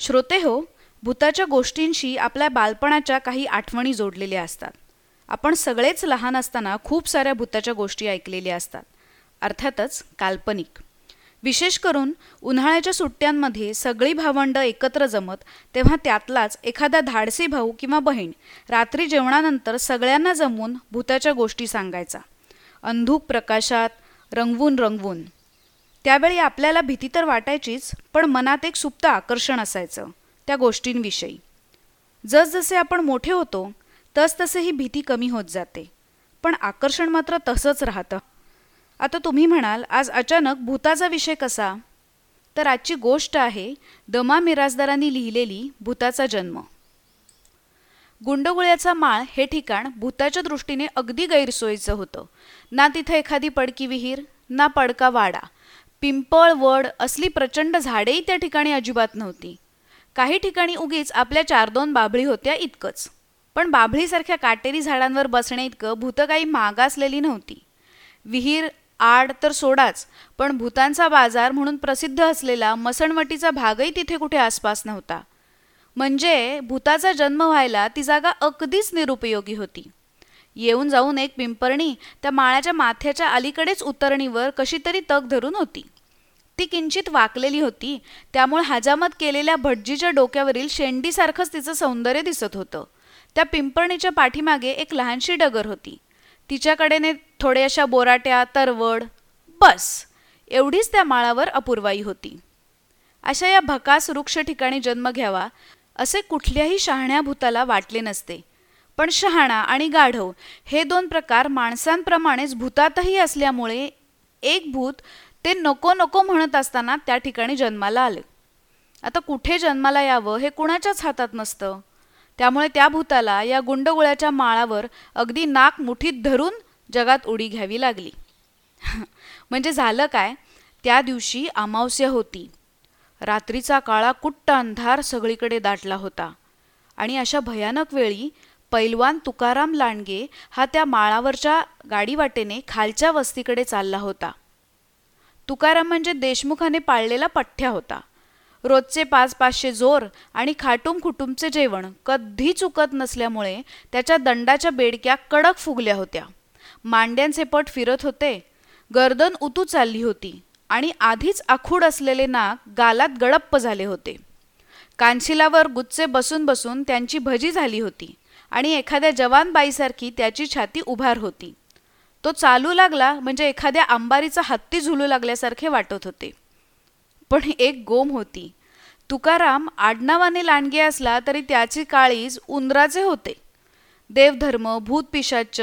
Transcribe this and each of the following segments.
श्रोते हो भूताच्या गोष्टींशी आपल्या बालपणाच्या काही आठवणी जोडलेल्या असतात. आपण सगळेच लहान असताना खूप साऱ्या भूताच्या गोष्टी ऐकलेल्या असतात. अर्थातच काल्पनिक. विशेष करून उन्हाळ्याच्या सुट्ट्यांमध्ये सगळी भावंडं एकत्र जमत तेव्हा त्यातलाच एखादा धाडसी भाऊ किंवा बहीण रात्री जेवणानंतर सगळ्यांना जमवून भूताच्या गोष्टी सांगायचा. अंधूक प्रकाशात रंगवून रंगवून. त्यावेळी आपल्याला भीती तर वाटायचीच पण मनात एक सुप्त आकर्षण असायचं त्या गोष्टींविषयी. जसजसे आपण मोठे होतो तसतसे ही भीती कमी होत जाते. पण आकर्षण मात्र तसंच राहतं. आता तुम्ही म्हणाल आज अचानक भूताचा विषय कसा? तर आजची गोष्ट आहे दमा मिराजदारांनी लिहिलेली भूताचा जन्म. गुंडगुळ्याचा माळ हे ठिकाण भूताच्या दृष्टीने अगदी गैरसोयीचं होतं. ना तिथं एखादी पडकी विहीर ना पडका वाडा. पिंपळ वड असली प्रचंड झाडेही त्या ठिकाणी अजिबात नव्हती. काही ठिकाणी उगीच आपल्या चार दोन बाभळी होत्या इतकंच. पण बाभळीसारख्या काटेरी झाडांवर बसणे इतकं भूतं काही मागासलेली नव्हती. विहीर आड तर सोडाच पण भूतांचा बाजार म्हणून प्रसिद्ध असलेला मसणवटीचा भागही तिथे कुठे आसपास नव्हता. म्हणजे भूताचा जन्म व्हायला ती जागा अगदीच निरुपयोगी होती. येऊन जाऊन एक पिंपरणी त्या माळ्याच्या माथ्याच्या अलीकडेच उतरणीवर कशी तरी तग धरून होती. ती किंचित वाकलेली होती. त्यामुळे हजामत केलेल्या भटजीच्या डोक्यावरील शेंडीसारखंच तिचं सौंदर्य दिसत होतं. त्या पिंपरणीच्या पाठीमागे एक लहानशी डगर होती. तिच्याकडेने थोडे अशा बोराट्या तरवड बस एवढीच त्या माळावर अपूर्वाई होती. अशा या भकास वृक्ष ठिकाणी जन्म घ्यावा असे कुठल्याही शहाण्या भूताला वाटले नसते. पण शहाणा आणि गाढव हे दोन प्रकार माणसांप्रमाणेच भूतातही असल्यामुळे एक भूत ते नको नको म्हणत असताना त्या ठिकाणी जन्माला आले. आता कुठे जन्माला यावं हे कुणाच्याच हातात नसतं. त्यामुळे त्या भूताला या गुंडगुळ्याच्या माळावर अगदी नाक मुठीत धरून जगात उडी घ्यावी लागली. म्हणजे झालं काय? त्या दिवशी अमावस्या होती. रात्रीचा काळा कुट्ट अंधार सगळीकडे दाटला होता. आणि अशा भयानक वेळी पैलवान तुकाराम लांडगे हा त्या माळावरच्या गाडीवाटेने खालच्या वस्तीकडे चालला होता. तुकाराम म्हणजे देशमुखाने पाळलेला पठ्ठ्या होता. रोजचे पाच पाचशे जोर आणि खाटूम खुटुमचे जेवण कधी चुकत नसल्यामुळे त्याच्या दंडाच्या बेडक्या कडक फुगल्या होत्या. मांड्यांचे पट फिरत होते. गर्दन उतू चालली होती आणि आधीच आखूड असलेले नाक गालात गडप्प झाले होते. कांशिलावर गुच्चे बसून बसून त्यांची भजी झाली होती आणि एखाद्या जवान बाईसारखी त्याची छाती उभार होती. तो चालू लागला म्हणजे एखाद्या अंबारीचा हत्ती झुलू लागल्यासारखे वाटत होते. पण एक गोम होती. तुकाराम आडनावाने लांडगे असला तरी त्याची काळीज उंदराचे होते. देवधर्म भूतपिशाच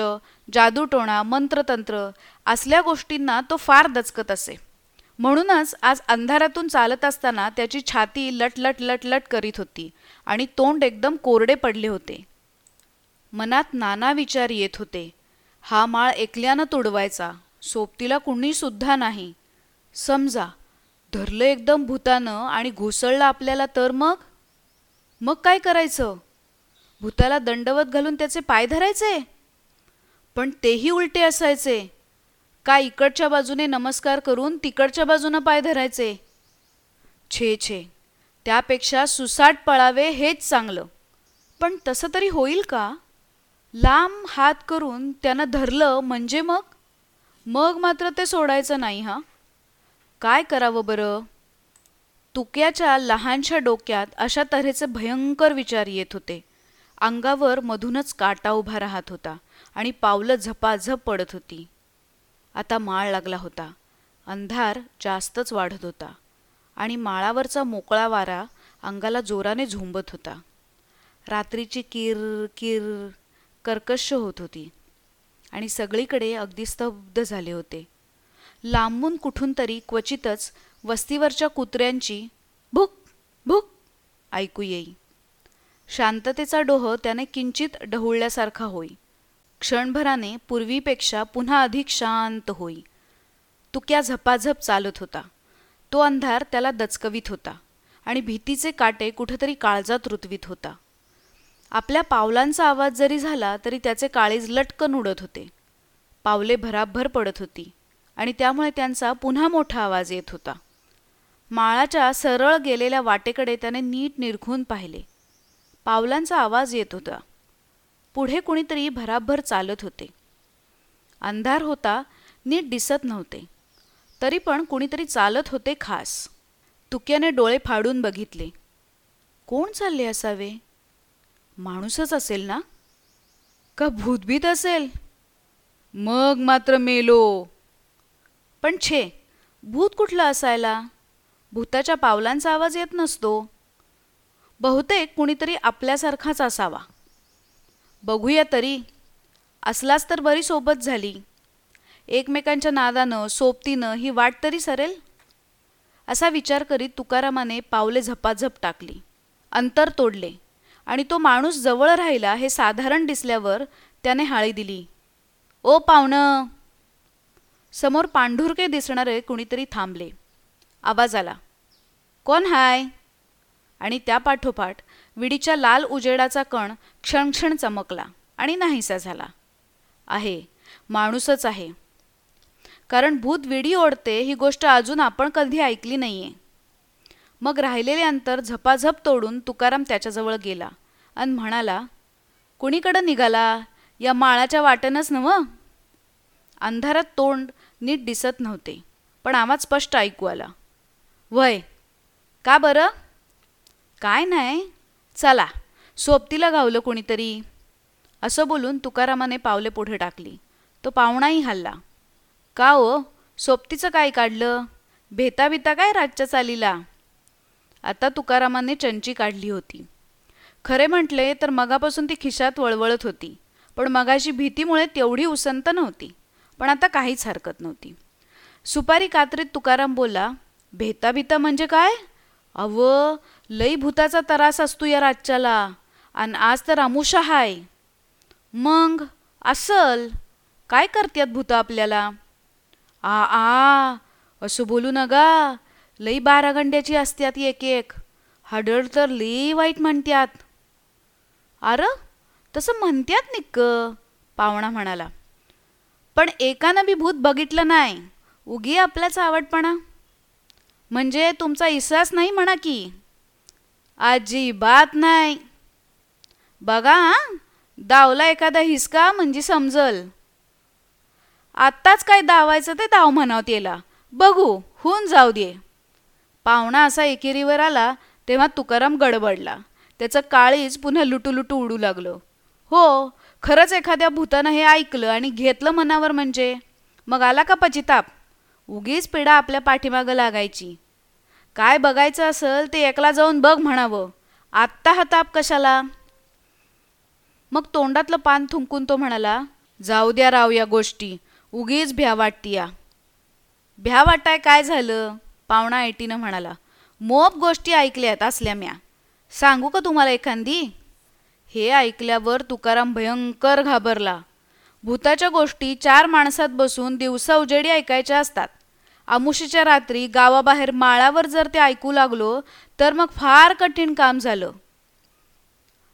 जादूटोणा मंत्रतंत्र असल्या गोष्टींना तो फार दचकत असे. म्हणूनच आज अंधारातून चालत असताना त्याची छाती लटलट लटलट करीत होती आणि तोंड एकदम कोरडे पडले होते. मनात नाना विचार येत होते. हा माळ एकल्यानं तोडवायचा. सोबतीला कुणीसुद्धा नाही. समजा धरलं एकदम भूतानं आणि घुसळलं आपल्याला तर मग? मग काय करायचं? भूताला दंडवत घालून त्याचे पाय धरायचे? पण तेही उलटे असायचे. का इकडच्या बाजूने नमस्कार करून तिकडच्या बाजूनं पाय धरायचे? छे छे. त्यापेक्षा सुसाट पळावे हेच चांगलं. पण तसं तरी होईल का? लांब हात करून त्यानं धरलं म्हणजे मग? मग मात्र ते सोडायचं नाही हा? काय करावं बरं? तुक्याच्या लहानशा डोक्यात अशा तऱ्हेचे भयंकर विचार येत होते. अंगावर मधूनच काटा उभा राहत होता आणि पावलं झपाझप पडत होती. आता माळ लागला होता. अंधार जास्तच वाढत होता आणि माळावरचा मोकळा वारा अंगाला जोराने झोंबत होता. रात्रीची किर किर कर्कश होत होती. आणि सगळीकडे अगदी स्तब्ध झाले होते. लांबून कुठून तरी क्वचितच वस्तीवरच्या कुत्र्यांची भूक भूक ऐकू येई. शांततेचा डोह त्याने किंचित ढवळल्यासारखा होई. क्षणभराने पूर्वीपेक्षा पुन्हा अधिक शांत होई. तुक्या झपाझप चालत होता. तो अंधार त्याला दचकवीत होता. आणि भीतीचे काटे कुठेतरी काळजात रुतवीत होता. आपल्या पावलांचा आवाज जरी झाला तरी त्याचे काळीज लटकन उडत होते. पावले भराभर पडत होती आणि त्यामुळे त्यांचा पुन्हा मोठा आवाज येत होता. माळाच्या सरळ गेलेल्या वाटेकडे त्याने नीट निरखून पाहिले. पावलांचा आवाज येत होता. पुढे कुणीतरी भराभर चालत होते. अंधार होता नीट दिसत नव्हते. तरी पण कुणीतरी चालत होते खास. तुक्याने डोळे फाडून बघितले. कोण चालले असावे? माणूसच असेल ना? का भूतभीत असेल? मग मात्र मेलो. पण छे भूत कुठला असायला? भूताच्या पावलांचा आवाज येत नसतो. बहुतेक कुणीतरी आपल्यासारखाच असावा. बघूया तरी. असलाच तर बरी सोबत झाली. एकमेकांच्या नादानं सोबतीनं ही वाट तरी सरेल? असा विचार करीत तुकारामाने पावले झपाझप टाकली. अंतर तोडले. आणि तो माणूस जवळ राहिला हे साधारण दिसल्यावर त्याने हाळी दिली. ओ पाहुणं! समोर पांढुरके दिसणारे कुणीतरी थांबले. आवाज आला. कोण हाय? आणि त्या पाठोपाठ विडीच्या लाल उजेडाचा कण क्षणक्षण चमकला आणि नाहीसा झाला. आहे. माणूसच आहे. कारण भूत विडी ओढते ही गोष्ट अजून आपण कधी ऐकली नाहीये. मग राहिलेले अंतर झपाझप तोडून तुकाराम त्याच्याजवळ गेला आणि म्हणाला कुणीकडं निघाला? या माळाच्या वाटेनंच नव अंधारात तोंड नीट दिसत नव्हते पण आवाज स्पष्ट ऐकू आला. वय का बरं? काय नाही. चला सोबतीला गावलं कोणीतरी. असं बोलून तुकारामाने पावले पुढे टाकली. तो पाहुणाही हल्ला. का ओ? सोबतीचं काय काढलं? भेता बिता काय रातच्या चालीला आता तुकारामाने चंची काढली होती. खरे म्हटले तर मगापासून ती खिशात वळवळत होती. पण मगाशी भीतीमुळे तेवढी उसंत नव्हती. पण आता काहीच हरकत नव्हती. सुपारी कात्रीत तुकाराम बोला भेता भिता म्हणजे काय? अव लई भूताचा त्रास असतो या राज्याला आणि आज तर अमुषा हाय. मग? असल? काय करत्यात भूत आपल्याला? आ आ असं बोलू नका. लई बारा गंड्याची असत्यात एक एक. हडळ तर लई वाईट म्हणत्यात. अर तसं म्हणत्यात निक्क पाहुणा म्हणाला. पण एकानं बी भूत बघितलं नाही. उगी आपलाच आवडपणा. म्हणजे तुमचा इसास नाही म्हणा की. अजिबात नाही. बघा दावला एखादा हिसका म्हणजे समजल. आत्ताच काय दावायचं ते दाव म्हणाव त्याला. बघू होऊन जाऊ दे. पाहुणा असा एकेरीवर आला तेव्हा तुकाराम गडबडला. त्याचं काळीच पुन्हा लुटू लुटू उडू लागलं. हो खरंच एखाद्या भूतानं हे ऐकलं आणि घेतलं मनावर म्हणजे? मग आला का पचिताप उगीच पिढा आपल्या पाठीमागं लागायची. काय बघायचं असेल ते एकला जाऊन बघ म्हणावं. आत्ता हा ताप कशाला? मग तोंडातलं पान थुंकून तो म्हणाला जाऊ द्या राव या गोष्टी उगीच भ्या वाटतीया भ्या वाटाय काय झालं? पाहुणा आयटीनं म्हणाला मोप गोष्टी ऐकल्यात असल्या म्या. सांगू का तुम्हाला एखादी? हे ऐकल्यावर तुकाराम भयंकर घाबरला. भूताच्या गोष्टी चार माणसात बसून दिवसा उजेडी ऐकायच्या असतात. आमुशीच्या रात्री गावाबाहेर माळावर जर ते ऐकू लागलो तर मग फार कठीण काम झालं.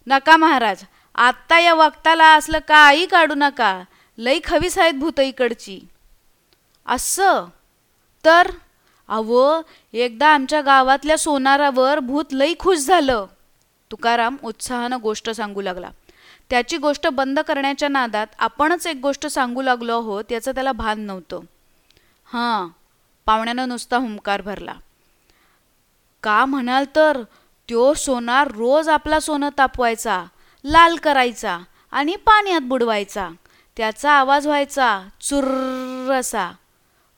नका महाराज आत्ता या वक्ताला असलं काही काढू नका. लई खवीस आहेत भूत इकडची. असं? तर? अहो एकदा आमच्या गावातल्या सोनारावर भूत लई खुश झालं. तुकाराम उत्साहानं गोष्ट सांगू लागला. त्याची गोष्ट बंद करण्याच्या नादात आपणच एक गोष्ट सांगू लागलो आहोत याचं त्याला भान नव्हतं. हां पाहुण्यानं नुसता हुंकार भरला. का म्हणाल तर त्यो सोनार रोज आपला सोनं तापवायचा लाल करायचा आणि पाण्यात बुडवायचा. त्याचा आवाज व्हायचा चुर्र असा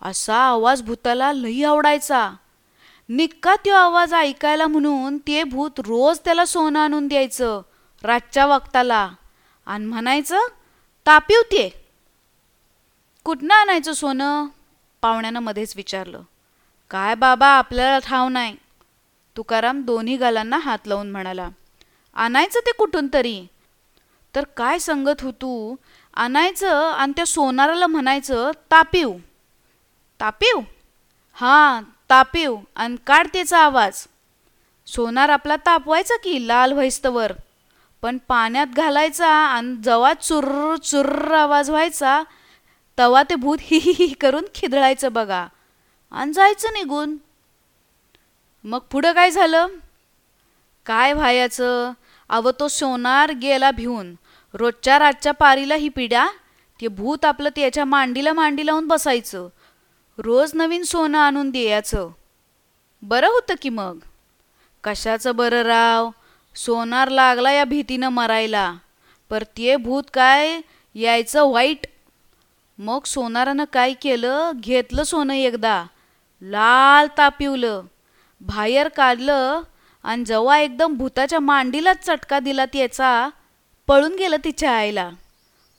असा आवाज भूताला लई आवडायचा. निक्का तो आवाज ऐकायला म्हणून ते भूत रोज त्याला सोनं आणून द्यायचं रातच्या वक्ताला. आणि म्हणायचं तापीव ते कुठनं आणायचं सोनं? पाहुण्यानं मध्येच विचारलं. काय बाबा आपल्याला ठाव नाही. तुकाराम दोन्ही गालांना हात लावून म्हणाला. आणायचं ते कुठून तरी? तर काय संगत होतू आणायचं आणि त्या सोनाराला म्हणायचं तापीव हो. तापीव? हां तापीव आणि काढ त्याचा आवाज. सोनार आपला तापवायचा की लाल व्हायस्तवर? पण पाण्यात घालायचा आणि जेव्हा चुर्र चुर्र आवाज व्हायचा तवा ते भूत हि हि हि करून खिदळायचं बघा. आणि जायचं निघून. मग पुढं काय झालं? काय व्हायचं? अव तो सोनार गेला भिवून रोजच्या रातच्या पारीला ही पिढ्या ते भूत आपलं त्याच्या मांडीला मांडी लावून बसायचं. रोज नवीन सोनं आणून द्यायचं बरं होतं की मग? कशाचं बरं राव? सोनार लागला या भीतीनं मरायला. पर ते भूत काय यायचं वाईट? मग सोनारानं काय केलं? घेतलं सोनं एकदा. लाल तापिवलं बाहेर काढलं आणि जेव्हा एकदम भूताच्या मांडीलाच चटका दिला त्याचा. पळून गेलं तिच्या आईला.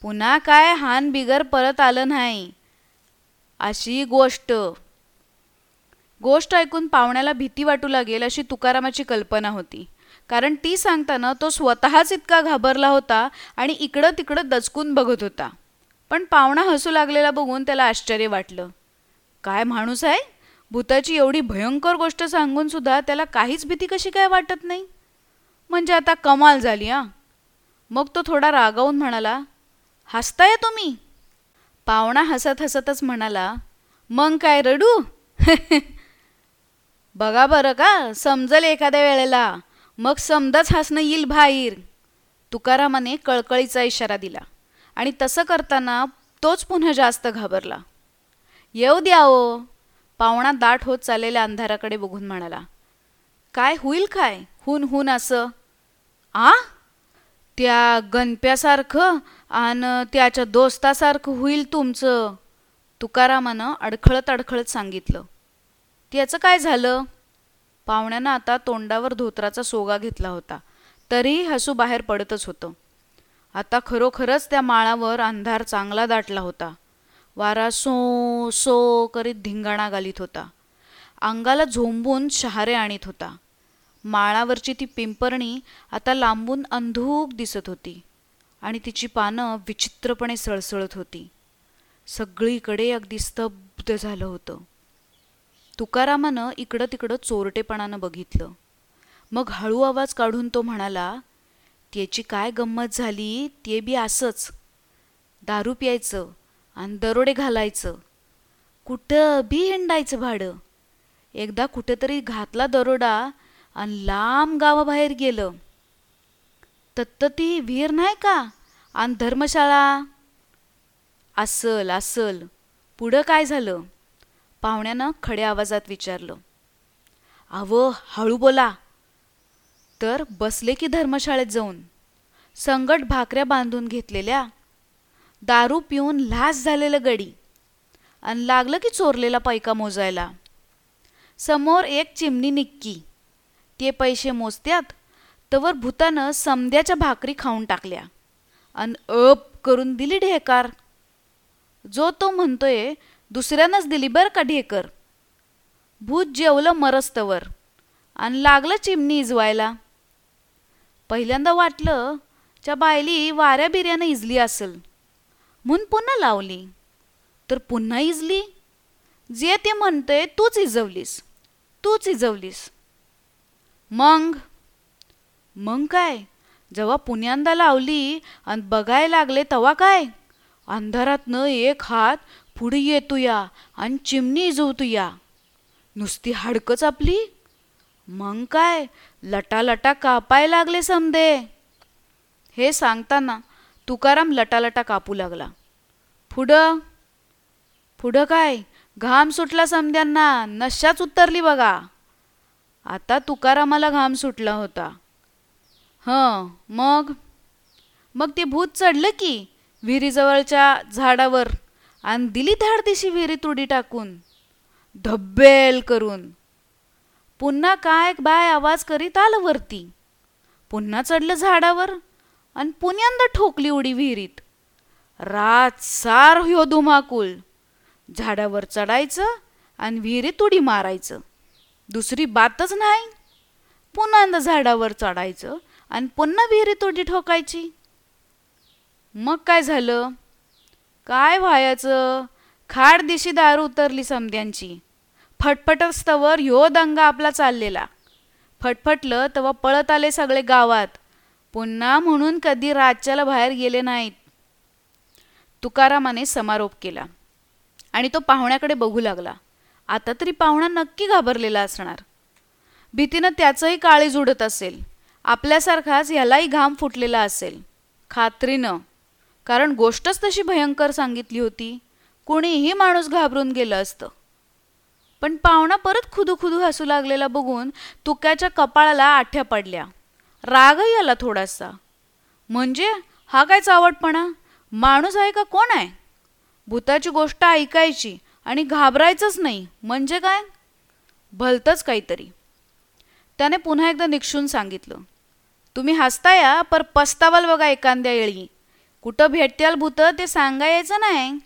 पुन्हा काय हान बिगर परत आलं नाही. अशी गोष्ट. गोष्ट ऐकून पाहुण्याला भीती वाटू लागेल अशी तुकारामाची कल्पना होती. कारण ती सांगताना तो स्वतःच इतका घाबरला होता आणि इकडं तिकडं दचकून बघत होता. पण पाहुणा हसू लागलेला बघून त्याला आश्चर्य वाटलं. काय माणूस आहे? भूताची एवढी भयंकर गोष्ट सांगून सुद्धा त्याला काहीच भीती कशी काय वाटत नाही? म्हणजे आता कमाल झाली हा. मग तो थोडा रागावून म्हणाला हसताय तुम्ही? पाहुणा हसत हसतच म्हणाला मग काय रडू? बघा बरं का समजल एखाद्या वेळेला. मग समजाच हसणं येईल बाहेर. तुकारामाने कळकळीचा इशारा दिला आणि तसं करताना तोच पुन्हा जास्त घाबरला. येऊ द्या ओ. पाहुणा दाट होत चाललेल्या अंधाराकडे बघून म्हणाला काय होईल काय? हुन हुन असं. आ? त्या गणप्यासारखं आणि त्याच्या दोस्तासारखं होईल तुमचं. तुकारामानं अडखळत अडखळत सांगितलं. त्याचं काय झालं? पाहुण्यानं आता तोंडावर धोत्राचा सोगा घेतला होता. तरीही हसू बाहेर पडतच होतं. आता खरोखरच त्या माळावर अंधार चांगला दाटला होता. वारा सो सो करीत धिंगाणा घालीत होता. अंगाला झोंबून शहारे आणीत होता. माळावरची ती पिंपरणी आता लांबून अंधूक दिसत होती. आणि तिची पानं विचित्रपणे सळसळत होती. सगळीकडे अगदी स्तब्ध झालं होतं. तुकारामानं इकडं तिकडं चोरटेपणानं बघितलं. मग हळू आवाज काढून तो म्हणाला त्याची काय गंमत झाली? ते बी असंच. दारू प्यायचं आणि दरोडे घालायचं. कुठं बी हिंडायचं भाडं? एकदा कुठेतरी घातला दरोडा आणि लांब गावाबाहेर गेलं. तत्त ती विहीर नाही का? आणि धर्मशाळा? असल असल पुढं काय झालं? पाहुण्यानं खड्या आवाजात विचारलं. अव हळू बोला. तर बसले की धर्मशाळेत जाऊन. संगट भाकऱ्या बांधून घेतलेल्या. दारू पिऊन लास झालेलं गडी. आणि लागलं की चोरलेला पैका मोजायला. समोर एक चिमणी निक्की. ते पैसे मोजत्यात तवर भूतानं समद्याच्या भाकरी खाऊन टाकल्या. अन अप करून दिली ढेकार. जो तो म्हणतोय दुसऱ्यानंच दिली बरं का ढेकर? भूत जेवलं मरस्तवर आणि लागलं चिमणी इजवायला. पहिल्यांदा वाटलं च्या बायली वाऱ्या बिर्यानं इजली असेल. म्हणून पुन्हा लावली. तर पुन्हा इजली? जे ते म्हणतंय तूच इजवलीस. तूच इजवलीस. मग मग काय? जेव्हा पुण्यांदा लावली आणि बघायला लागले तेव्हा काय? अंधारातनं एक हात पुढे येतोया आणि चिमणी इजवतोया नुसती हाडकच आपली मग काय? लटालटा कापाय लागले समदे. हे सांगताना तुकाराम लटालटा कापू लागला. पुढं? पुढं काय? घाम सुटला समद्यांना. नशाच उतरली बघा. आता तुकारामाला घाम सुटला होता. हं मग? मग ते भूत चढलं की विहिरीजवळच्या झाडावर आणि दिली धाड दिशी विहिरी तुडी टाकून धब्बेल करून. पुन्हा काय बाय आवाज करीत आलं वरती. पुन्हा चढलं झाडावर आणि पुण्यांदा ठोकली उडी विहिरीत. रात सार हो धुमाकूल झाडावर चढायचं आणि विहिरीत उडी मारायचं. दुसरी बातच नाही. पुन्हा झाडावर चढायचं. आणि पुन्हा विहिरीत उडी ठोकायची? मग काय झालं? काय व्हायचं? खाड दिशी दारू उतरली समद्यांची. फटफटस्तवर ह्यो दंगा आपला चाललेला. फटफटलं तेव्हा पळत आले सगळे गावात. पुन्हा म्हणून कधी राज्याला बाहेर गेले नाहीत. तुकारामाने समारोप केला. आणि तो पाहुण्याकडे बघू लागला. आता तरी पाहुणा नक्की घाबरलेला असणार. भीतीनं त्याचंही काळीज उडत असेल. आपल्यासारखाच ह्यालाही घाम फुटलेला असेल. खात्रीनं. कारण गोष्टच तशी भयंकर सांगितली होती. कुणीही माणूस घाबरून गेलं असतं. पण पाहुणा परत खुदू खुदू हसू लागलेला बघून तुक्याच्या कपाळाला आठ्या पडल्या. रागही आला थोडासा. म्हणजे हा काय चावटपणा? माणूस आहे का कोण आहे? भूताची गोष्ट ऐकायची आणि घाबरायचंच नाही. म्हणजे काय? भलतंच काहीतरी. त्याने पुन्हा एकदा निक्षून सांगितलं. तुम्ही हसता या पर पस्तावाल बघा एखाद्या येळी. कुठं भेटत्याल भूतं ते सांगायचं नाही.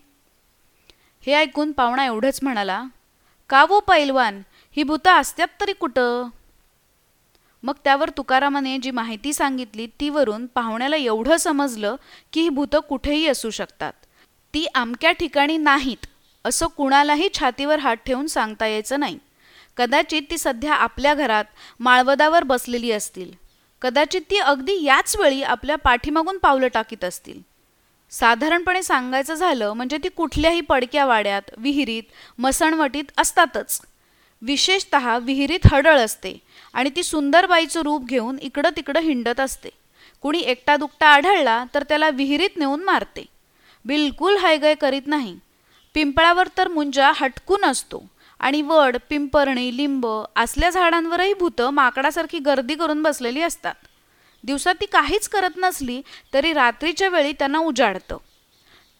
हे ऐकून पाहुणा एवढंच म्हणाला का वो पैलवान ही भूतं असत्यात तरी कुठं? मग त्यावर तुकारामाने जी माहिती सांगितली तीवरून पाहुण्याला एवढं समजलं की ही भूतं कुठेही असू शकतात. ती आमक्या ठिकाणी नाहीत असं कुणालाही छातीवर हात ठेवून सांगता यायचं नाही. कदाचित ती सध्या आपल्या घरात माळवदावर बसलेली असतील. कदाचित ती अगदी याच वेळी आपल्या पाठीमागून पावलं टाकीत असतील. साधारणपणे सांगायचं झालं म्हणजे ती कुठल्याही पडक्या वाड्यात विहिरीत मसणवटीत असतातच. विशेषत विहिरीत हडळ असते आणि ती सुंदर बाईचं रूप घेऊन इकडं तिकडं हिंडत असते. कुणी एकटा दुकटा आढळला तर त्याला विहिरीत नेऊन मारते. बिलकुल हायगय करीत नाही. पिंपळावर तर मुंजा हटकून असतो. आणि वड पिंपरणी लिंब असल्या झाडांवरही भूतं माकडासारखी गर्दी करून बसलेली असतात. दिवसात ती काहीच करत नसली तरी रात्रीच्या वेळी त्यांना उजाडतं.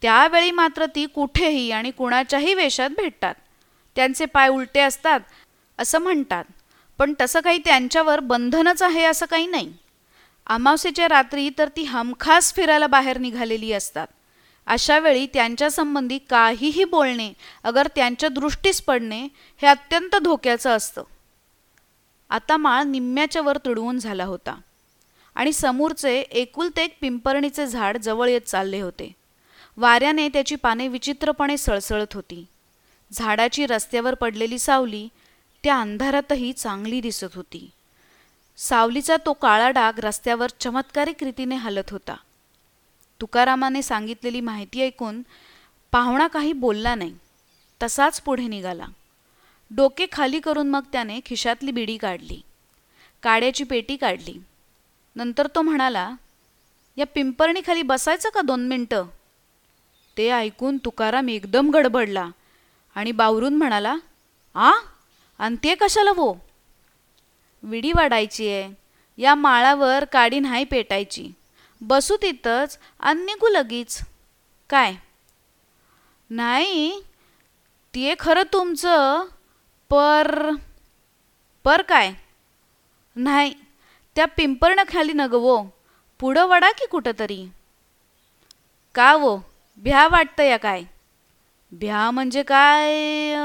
त्यावेळी मात्र ती कुठेही आणि कुणाच्याही वेशात भेटतात. त्यांचे पाय उलटे असतात असं म्हणतात. पण तसं काही त्यांच्यावर बंधनच आहे असं काही नाही. अमावस्येच्या रात्री तर ती हमखास फिरायला बाहेर निघालेली असतात. अशा वेळी काहीही बोलणे अगर त्यांच्या दृष्टीस पडणे हे अत्यंत धोक्याचं असतं. आता माळ निम्म्याच्या वर तुडवून झाला होता. आणि समोरचे एकुलते एक पिंपरणीचे झाड जवळ येत चालले होते. वाऱ्याने त्याची पाने विचित्रपणे सळसळत होती. झाडाची रस्त्यावर पडलेली सावली त्या अंधारातही चांगली दिसत होती. सावलीचा तो काळा डाग रस्त्यावर चमत्कारिक रीतीने हलत होता. तुकारामाने सांगितलेली माहिती ऐकून पाहुणा काही बोलला नाही. तसाच पुढे निघाला. डोके खाली करून मग त्याने खिशातली बिडी काढली. काड्याची पेटी काढली. नंतर तो म्हणाला या पिंपरणीखाली बसायचं का दोन मिनटं? ते ऐकून तुकाराम एकदम गडबडला आणि बावरून म्हणाला आ? आणि ते कशाला वो? विडी वाढायची आहे या माळावर काडी नाही पेटायची. बसू तिथंच आणि निघू लगीच. काय? नाही ते खरं तुमचं पर पर काय? नाही त्या पिंपरणं खाली न पुढं वडा की कुठं तरी का वो? भ्या वाटतं या काय? भ्या म्हणजे काय?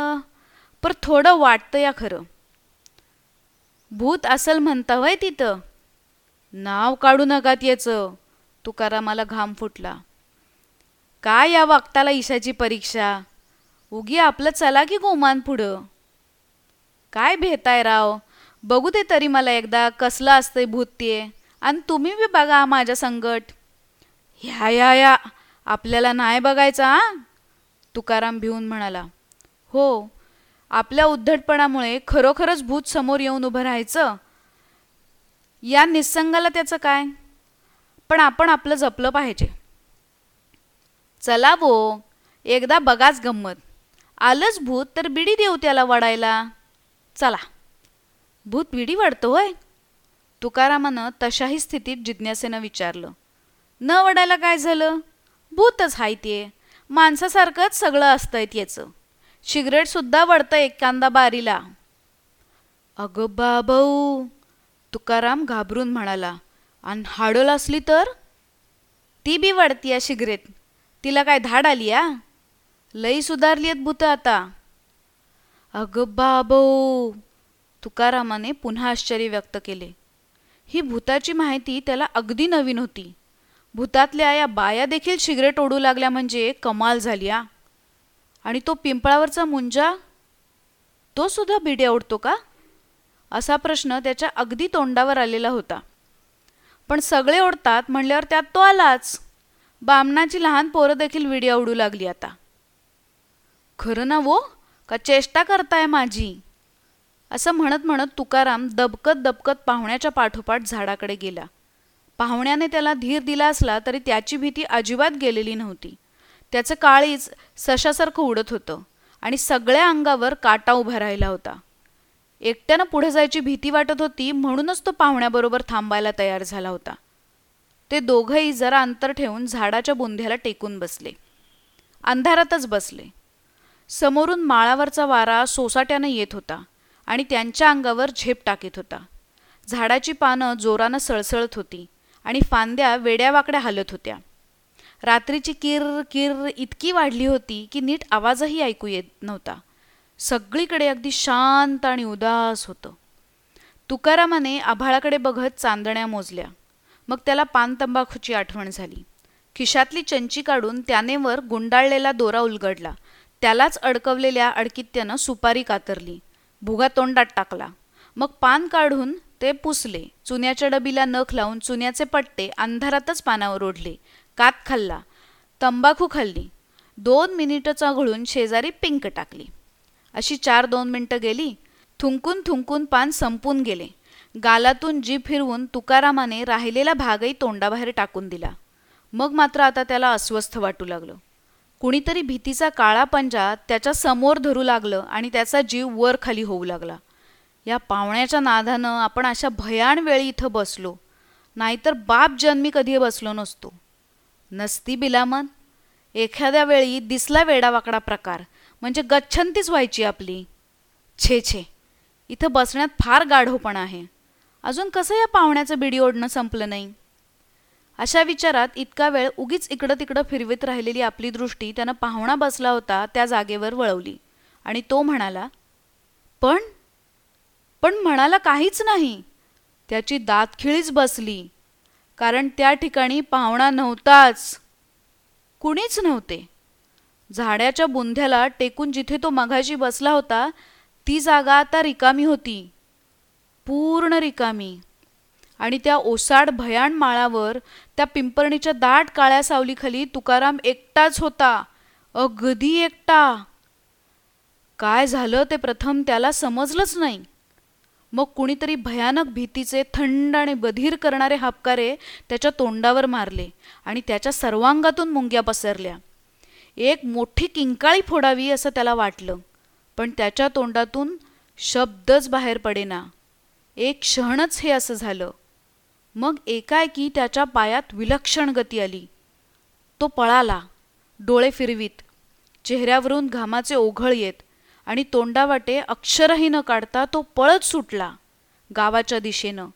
पर थोडं वाटतं या खरं. भूत असल म्हणता वय तिथं? नाव काढू नका त्याचं. तुकारामाला घाम फुटला. काय या वाक्ताला ईशाची परीक्षा? उगी आपलं चला की गोमान पुढं? काय भेताय राव? बघू दे तरी मला एकदा कसलं असतंय भूत ते. आणि तुम्ही बी बघा माझ्या संगट. ह्या या या आपल्याला नाही बघायचा हा? तुकाराम भिवून म्हणाला. हो आपल्या उद्धटपणामुळे खरोखरच भूत समोर येऊन उभं राहायचं? या निसंगाला त्याचं काय? पण आपण आपलं जपलं पाहिजे. चला बो एकदा बघाच गंमत. आलंच भूत तर बिडी देऊ त्याला वडायला. चला. भूत बिडी वाढतो होय. तुकारामानं तशाही स्थितीत जिज्ञासेनं विचारलं. न वडायला काय झालं? भूतच हाय ते. माणसासारखंच सगळं असतंय त्याचं. सिगरेटसुद्धा वडतं एकांदा बारीला. अगं बाबाऊ तुकाराम घाबरून म्हणाला. आणि हाडोल असली तर ती बी वाढती या शिगरेत. तिला काय धाड आली या लई सुधारली आहेत भूत आता. अगं बाबो तुकारामाने पुन्हा आश्चर्य व्यक्त केले. ही भूताची माहिती त्याला अगदी नवीन होती. भूतातल्या या बाया देखील सिगरेट ओढू लागल्या म्हणजे कमाल झाली आ. आणि तो पिंपळावरचा मुंजा तो सुद्धा बिड्या ओढतो का? असा प्रश्न त्याच्या अगदी तोंडावर आलेला होता. पण सगळे ओढतात म्हणल्यावर त्यात तो आलाच. बामणाची लहान पोरं देखील विडी उडू लागली आता. खरं ना वो? का चेष्टा करताय माझी? असं म्हणत म्हणत तुकाराम दबकत दबकत पाहुण्याच्या पाठोपाठ झाडाकडे गेला. पाहुण्याने त्याला धीर दिला असला तरी त्याची भीती अजिबात गेलेली नव्हती. त्याचं काळीच सशासारखं उडत होतं आणि सगळ्या अंगावर काटा उभा राहिला होता. एकट्यानं पुढे जायची भीती वाटत होती म्हणूनच तो पाहुण्याबरोबर थांबायला तयार झाला होता. ते दोघंही जरा अंतर ठेवून झाडाच्या बुंध्याला टेकून बसले. अंधारातच बसले. समोरून माळावरचा वारा सोसाट्यानं येत होता आणि त्यांच्या अंगावर झेप टाकीत होता. झाडाची पानं जोरानं सळसळत होती आणि फांद्या वेड्यावाकड्या हलत होत्या. रात्रीची किर किर इतकी वाढली होती की नीट आवाजही ऐकू येत नव्हता. सगळीकडे अगदी शांत आणि उदास होतं. तुकारामाने आभाळाकडे बघत चांदण्या मोजल्या. मग त्याला पान तंबाखूची आठवण झाली. खिशातली चंची काढून त्याने वर गुंडाळलेला दोरा उलगडला. त्यालाच अडकवलेल्या अडकित्यानं सुपारी कातरली. भुगा तोंडात टाकला. मग पान काढून ते पुसले. चुन्याच्या डबीला नख लावून चुन्याचे पट्टे अंधारातच पानावर ओढले. कात खाल्ला. तंबाखू खाल्ली. दोन मिनिटं चघळून शेजारी पिंक टाकली. अशी चार दोन मिनिटं गेली. थुंकून थुंकून पान संपून गेले. गालातून जीभ फिरवून तुकारामाने राहिलेला भागही तोंडाबाहेर टाकून दिला. मग मात्र आता त्याला अस्वस्थ वाटू लागलं. कुणीतरी भीतीचा काळा पंजा त्याच्यासमोर धरू लागलं आणि त्याचा जीव वर खाली होऊ लागला. या पावण्याच्या नादानं आपण अशा भयान वेळी इथं बसलो. नाहीतर बाप जन्मी कधी बसलो नसतो. नसती बिलामन. एखाद्या वेळी दिसला वेडावाकडा प्रकार. म्हणजे गच्छंतीच व्हायची आपली. छे छे. इथं बसण्यात फार गाढोपण आहे. अजून कसं या पाहुण्याचं बिडी ओढणं संपलं नाही? अशा विचारात इतका वेळ उगीच इकडं तिकडं फिरवीत राहिलेली आपली दृष्टी त्यानं पाहुणा बसला होता त्या जागेवर वळवली. आणि तो म्हणाला पण पण म्हणाला काहीच नाही. त्याची दातखिळीच बसली. कारण त्या ठिकाणी पाहुणा नव्हताच. कुणीच नव्हते. झाड्याच्या बुंध्याला टेकून जिथे तो मघाशी बसला होता ती जागा आता रिकामी होती. पूर्ण रिकामी. आणि त्या ओसाड भयाण माळावर त्या पिंपरणीच्या दाट काळ्या सावलीखाली तुकाराम एकटाच होता. अगदी एकटा. काय झालं ते प्रथम त्याला समजलंच नाही. मग कुणीतरी भयानक भीतीचे थंड आणि बधीर करणारे हापकारे त्याच्या तोंडावर मारले आणि त्याच्या सर्वांगातून मुंग्या पसरल्या. एक मोठी किंकाळी फोडावी असं त्याला वाटलं. पण त्याच्या तोंडातून शब्दच बाहेर पडेना. एक क्षणच हे असं झालं. मग एकाएकी त्याच्या पायात विलक्षण गती आली. तो पळाला डोळे फिरवीत. चेहऱ्यावरून घामाचे ओघळ येत आणि तोंडावाटे अक्षरही न काढता तो पळत सुटला गावाच्या दिशेनं.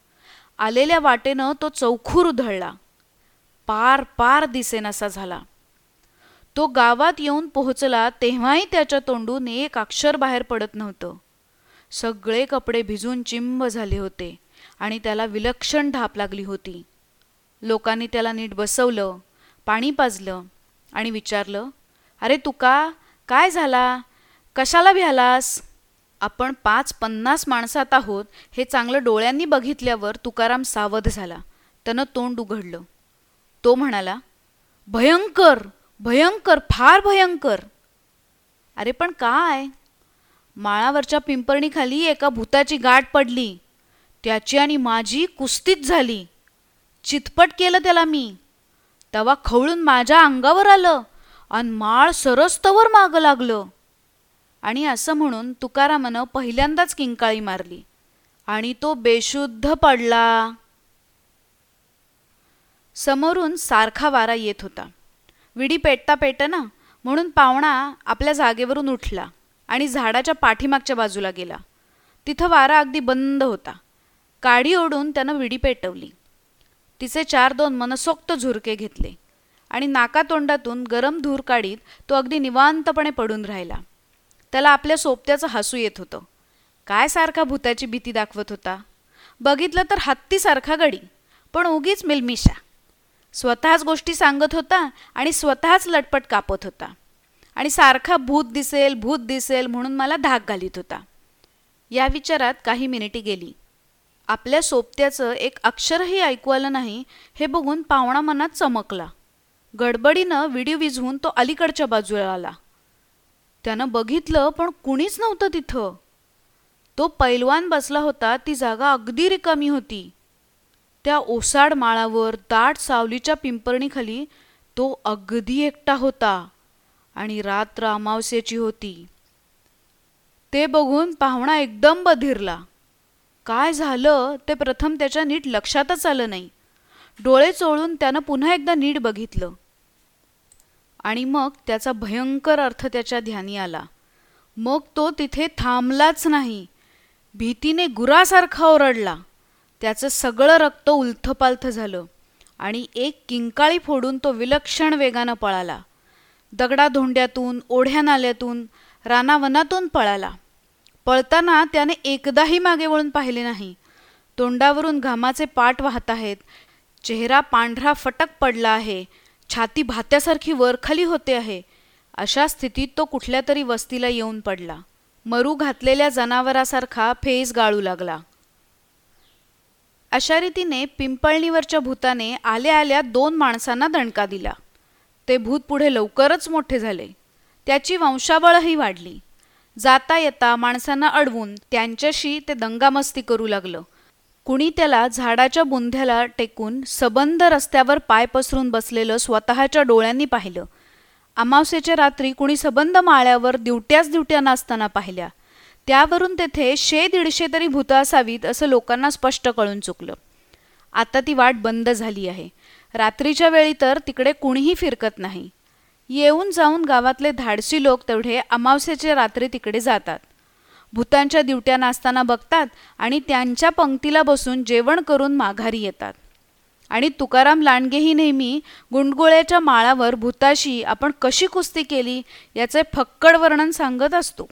आलेल्या वाटेनं तो चौखूर उधळला. पार पार दिसेनासा झाला. तो गावात येऊन पोहोचला तेव्हाही त्याच्या तोंडून एक अक्षर बाहेर पडत नव्हतं. सगळे कपडे भिजून चिंब झाले होते आणि त्याला विलक्षण धाप लागली होती. लोकांनी त्याला नीट बसवलं पाणी पाजलं आणि विचारलं अरे तुका काय झाला? कशाला भ्यालास? आपण पाच पन्नास माणसात आहोत हे चांगलं डोळ्यांनी बघितल्यावर तुकाराम सावध झाला. त्यानं तोंड उघडलं. तो म्हणाला भयंकर! भयंकर फार भयंकर. अरे पण काय? माळावरच्या पिंपरणीखाली एका भूताची गाठ पडली. त्याची आणि माझी कुस्तीच झाली. चितपट केलं त्याला मी. तवा खवळून माझ्या अंगावर आलं आणि माळ सरस्तवर मागं लागलं. आणि असं म्हणून तुकारामानं पहिल्यांदाच किंकाळी मारली. आणि तो बेशुद्ध पडला. समोरून सारखा वारा येत होता. विडी पेटता पेटना म्हणून पाहुणा आपल्या जागेवरून उठला आणि झाडाच्या पाठीमागच्या बाजूला गेला. तिथं वारा अगदी बंद होता. काडी ओढून त्यानं विडी पेटवली. तिचे चार दोन मनसोक्त झुरके घेतले आणि नाकातोंडातून गरम धूर काढीत तो अगदी निवांतपणे पडून राहिला. त्याला आपल्या सोबत्याचं हसू येत होतं. काय सारखा भूताची भीती दाखवत होता? बघितलं तर हत्तीसारखा गडी पण उगीच मिलमिशा. स्वतःच गोष्टी सांगत होता आणि स्वतःच लटपट कापत होता. आणि सारखा भूत दिसेल भूत दिसेल म्हणून मला धाक घालीत होता. या विचारात काही मिनिटी गेली. आपल्या सोबत्याचं एक अक्षरही ऐकू आलं नाही हे बघून पाहुणा मनात चमकला. गडबडीनं विडिओ विझवून तो अलीकडच्या बाजूला आला. त्यानं बघितलं पण कुणीच नव्हतं तिथं. तो पैलवान बसला होता ती जागा अगदी रिकामी होती. त्या ओसाड माळावर दाट सावलीच्या पिंपरणीखाली तो अगदी एकटा होता आणि रात्र अमावस्याची होती. ते बघून पाहुणा एकदम बधिरला. काय झालं? ते प्रथम त्याच्या नीट लक्षातच आलं नाही. डोळे चोळून त्यानं पुन्हा एकदा नीट बघितलं. आणि मग त्याचा भयंकर अर्थ त्याच्या ध्यानी आला. मग तो तिथे थांबलाच नाही. भीतीने गुरासारखा ओरडला. त्याचं सगळं रक्त उलथपालथ झालं आणि एक किंकाळी फोडून तो विलक्षण वेगानं पळाला. दगडाधोंड्यातून ओढ्या नाल्यातून रानावनातून पळाला. पळताना त्याने एकदाही मागे वळून पाहिले नाही. तोंडावरून घामाचे पाट वाहत आहेत. चेहरा पांढरा फटक पडला आहे. छाती भात्यासारखी वरखाली होते आहे. अशा स्थितीत तो कुठल्या तरी वस्तीला येऊन पडला. मरू घातलेल्या जनावरासारखा फेस गाळू लागला. अशा रीतीने पिंपळणीवरच्या भूताने आल्या आल्या दोन माणसांना दणका दिला. ते भूत पुढे लवकरच मोठे झाले. त्याची वंशाबळही वाढली. जाता येता माणसांना अडवून त्यांच्याशी ते दंगामस्ती करू लागलं. कुणी त्याला झाडाच्या बुंध्याला टेकून सबंध रस्त्यावर पाय पसरून बसलेलं स्वतःच्या डोळ्यांनी पाहिलं. अमावस्येच्या रात्री कुणी सबंध माळ्यावर दिवट्याच दिवट्या नाचताना पाहिल्या. त्यावरून तेथे शे दीडशे तरी भूतं असावीत असं लोकांना स्पष्ट कळून चुकलं. आता ती वाट बंद झाली आहे. रात्रीच्या वेळी तर तिकडे कुणीही फिरकत नाही. येऊन जाऊन गावातले धाडसी लोक तेवढे अमावस्याच्या रात्री तिकडे जातात. भूतांच्या दिवट्या नाचताना बघतात आणि त्यांच्या पंक्तीला बसून जेवण करून माघारी येतात. आणि तुकाराम लांडगेही नेहमी गुंडगुळ्याच्या माळावर भूताशी आपण कशी कुस्ती केली याचे फक्कड वर्णन सांगत असतो.